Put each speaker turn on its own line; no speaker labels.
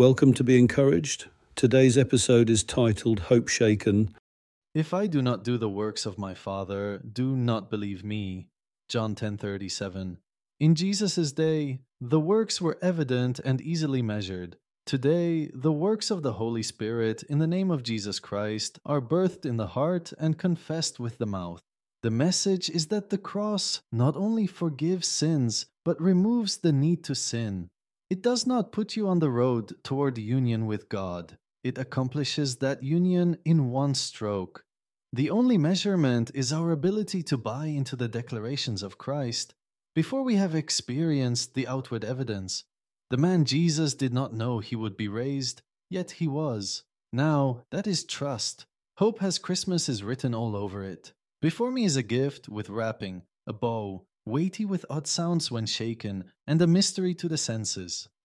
Welcome to Be Encouraged. Today's episode is titled Hope Shaken.
If I do not do the works of my Father, do not believe me. John 10:37. In Jesus' day, the works were evident and easily measured. Today, the works of the Holy Spirit in the name of Jesus Christ are birthed in the heart and confessed with the mouth. The message is that the cross not only forgives sins, but removes the need to sin. It does not put you on the road toward union with God. It accomplishes that union in one stroke. The only measurement is our ability to buy into the declarations of Christ before we have experienced the outward evidence. The man Jesus did not know he would be raised, yet he was. Now, that is trust. Hope has Christmas is written all over it. Before me is a gift with wrapping, a bow, weighty with odd sounds when shaken, and a mystery to the senses.